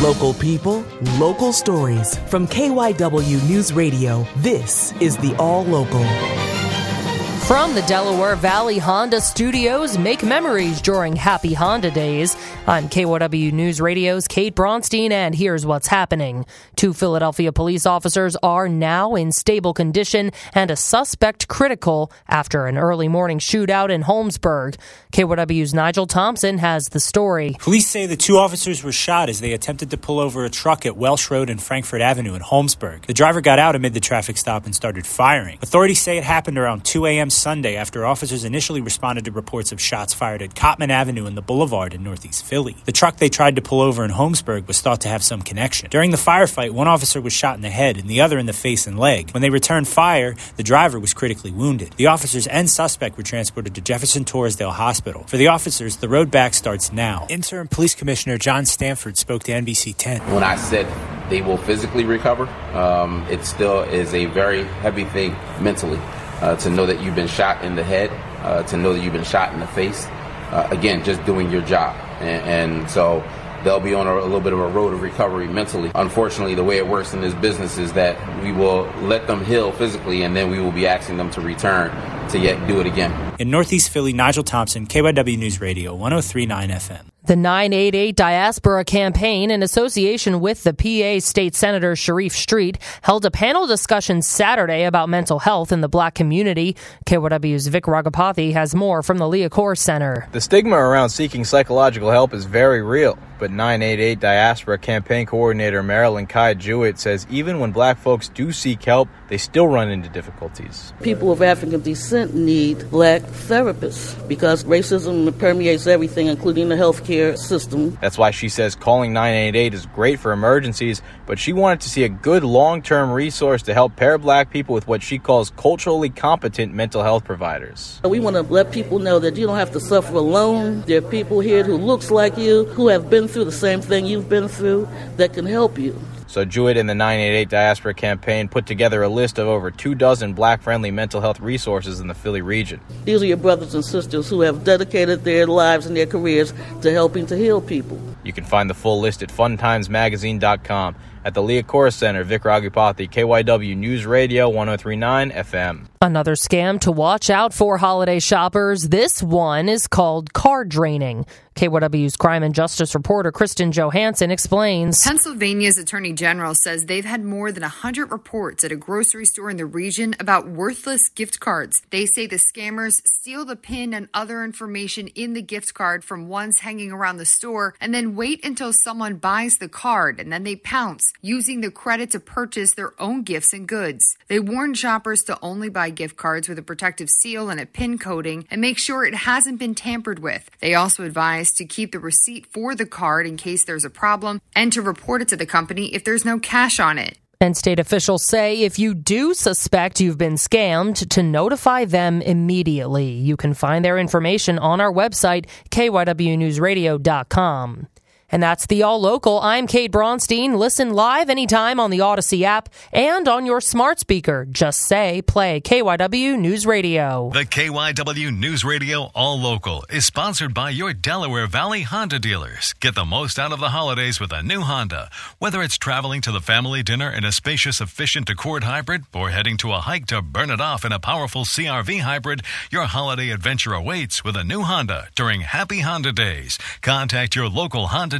Local people, local stories. From KYW News Radio, this is the All Local. From the Delaware Valley Honda Studios, make memories during Happy Honda Days. I'm KYW News Radio's Kate Bronstein, and here's what's happening. Two Philadelphia police officers are now in stable condition and a suspect critical after an early morning shootout in Holmesburg. KYW's Nigel Thompson has the story. Police say the two officers were shot as they attempted to pull over a truck at Welsh Road and Frankford Avenue in Holmesburg. The driver got out amid the traffic stop and started firing. Authorities say it happened around 2 a.m. Sunday after officers initially responded to reports of shots fired at Cottman Avenue and the Boulevard in Northeast Philly. The truck they tried to pull over in Holmesburg was thought to have some connection. During the firefight, one officer was shot in the head and the other in the face and leg. When they returned fire, the driver was critically wounded. The officers and suspect were transported to Jefferson Torresdale Hospital. For the officers, the road back starts now. Interim Police Commissioner John Stanford spoke to NBC 10. When I said they will physically recover, um, it still is a very heavy thing mentally uh, to know that you've been shot in the head, uh, to know that you've been shot in the face. Uh, again, just doing your job. And, and so they'll be on a, a, little bit of a road of recovery mentally. Unfortunately, the way it works in this business is that we will let them heal physically and then we will be asking them to return to yet do it again. In Northeast Philly, Nigel Thompson, KYW News Radio, 1039 FM. The 988 Diaspora Campaign, in association with the PA State Senator Sharif Street, held a panel discussion Saturday about mental health in the black community. KYW's Vic Ragapathy has more from the Liacouras Center. The stigma around seeking psychological help is very real, but 988 Diaspora Campaign Coordinator Marilyn Kai Jewett says even when black folks do seek help, they still run into difficulties. People of African descent need black therapists because racism permeates everything, including the healthcare system. That's why she says calling 988 is great for emergencies, but she wanted to see a good long term resource to help pair black people with what she calls culturally competent mental health providers. We want to let people know that you don't have to suffer alone. There are people here who looks like you, who have been through the same thing you've been through, that can help you. So Jewett and the 988 Diaspora Campaign put together a list of over two dozen black-friendly mental health resources in the Philly region. These are your brothers and sisters who have dedicated their lives and their careers to helping to heal people. You can find the full list at funtimesmagazine.com. At the Liacouras Center, Vic Ragapathy, KYW News Radio 1039 FM. Another scam to watch out for holiday shoppers. This one is called card draining. KYW's crime and justice reporter Kristen Johansson explains. Pennsylvania's attorney general says they've had more than 100 reports at a grocery store in the region about worthless gift cards. They say the scammers steal the PIN and other information in the gift card from ones hanging around the store and then wait until someone buys the card and then they pounce, using the credit to purchase their own gifts and goods. They warn shoppers to only buy gift cards with a protective seal and a PIN coding and make sure it hasn't been tampered with. They also advise to keep the receipt for the card in case there's a problem and to report it to the company if there's no cash on it. And state officials say if you do suspect you've been scammed, to notify them immediately. You can find their information on our website, kywnewsradio.com. And that's the All Local. I'm Kate Bronstein. Listen live anytime on the Audacy app and on your smart speaker. Just say play KYW News Radio. The KYW News Radio All Local is sponsored by your Delaware Valley Honda dealers. Get the most out of the holidays with a new Honda. Whether it's traveling to the family dinner in a spacious, efficient Accord hybrid or heading to a hike to burn it off in a powerful CRV hybrid, your holiday adventure awaits with a new Honda during Happy Honda Days. Contact your local Honda